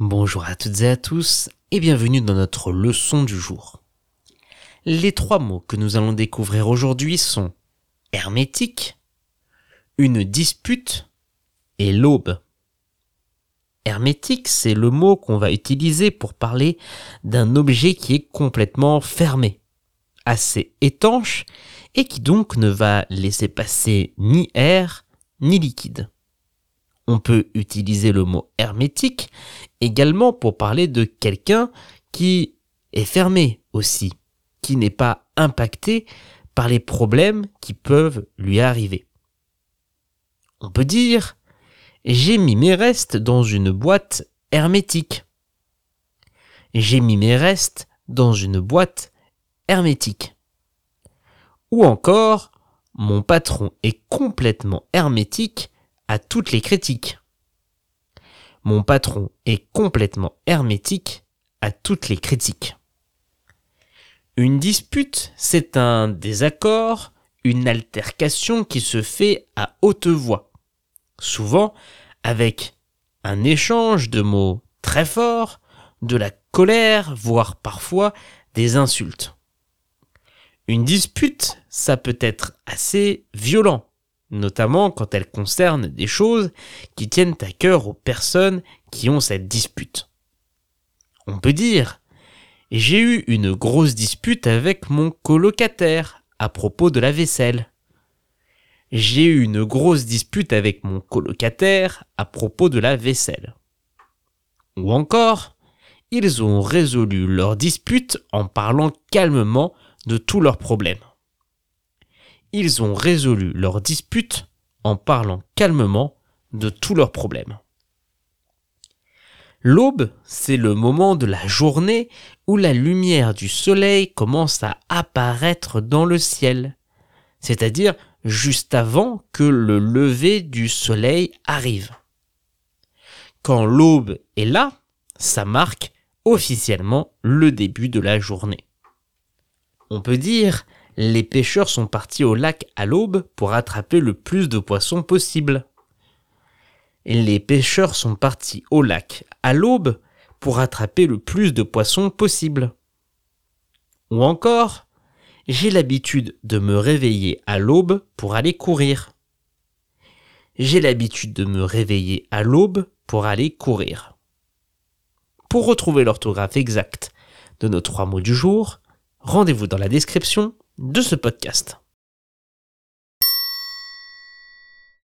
Bonjour à toutes et à tous et bienvenue dans notre leçon du jour. Les trois mots que nous allons découvrir aujourd'hui sont hermétique, une dispute et l'aube. Hermétique, c'est le mot qu'on va utiliser pour parler d'un objet qui est complètement fermé, assez étanche et qui donc ne va laisser passer ni air ni liquide. On peut utiliser le mot hermétique également pour parler de quelqu'un qui est fermé aussi, qui n'est pas impacté par les problèmes qui peuvent lui arriver. On peut dire j'ai mis mes restes dans une boîte hermétique. J'ai mis mes restes dans une boîte hermétique. Ou encore, mon patron est complètement hermétique toutes les critiques. Mon patron est complètement hermétique à toutes les critiques. Une dispute, c'est un désaccord, une altercation qui se fait à haute voix, souvent avec un échange de mots très forts, de la colère, voire parfois des insultes. Une dispute, ça peut être assez violent, notamment quand elle concerne des choses qui tiennent à cœur aux personnes qui ont cette dispute. On peut dire, j'ai eu une grosse dispute avec mon colocataire à propos de la vaisselle. J'ai eu une grosse dispute avec mon colocataire à propos de la vaisselle. Ou encore, ils ont résolu leur dispute en parlant calmement de tous leurs problèmes ils ont résolu leur dispute en parlant calmement de tous leurs problèmes. L'aube, c'est le moment de la journée où la lumière du soleil commence à apparaître dans le ciel, c'est-à-dire juste avant que le lever du soleil arrive. Quand l'aube est là, ça marque officiellement le début de la journée. On peut dire les pêcheurs sont partis au lac à l'aube pour attraper le plus de poissons possible. Les pêcheurs sont partis au lac à l'aube pour attraper le plus de poissons possible. Ou encore, j'ai l'habitude de me réveiller à l'aube pour aller courir. J'ai l'habitude de me réveiller à l'aube pour aller courir. Pour retrouver l'orthographe exacte de nos trois mots du jour, rendez-vous dans la description de ce podcast.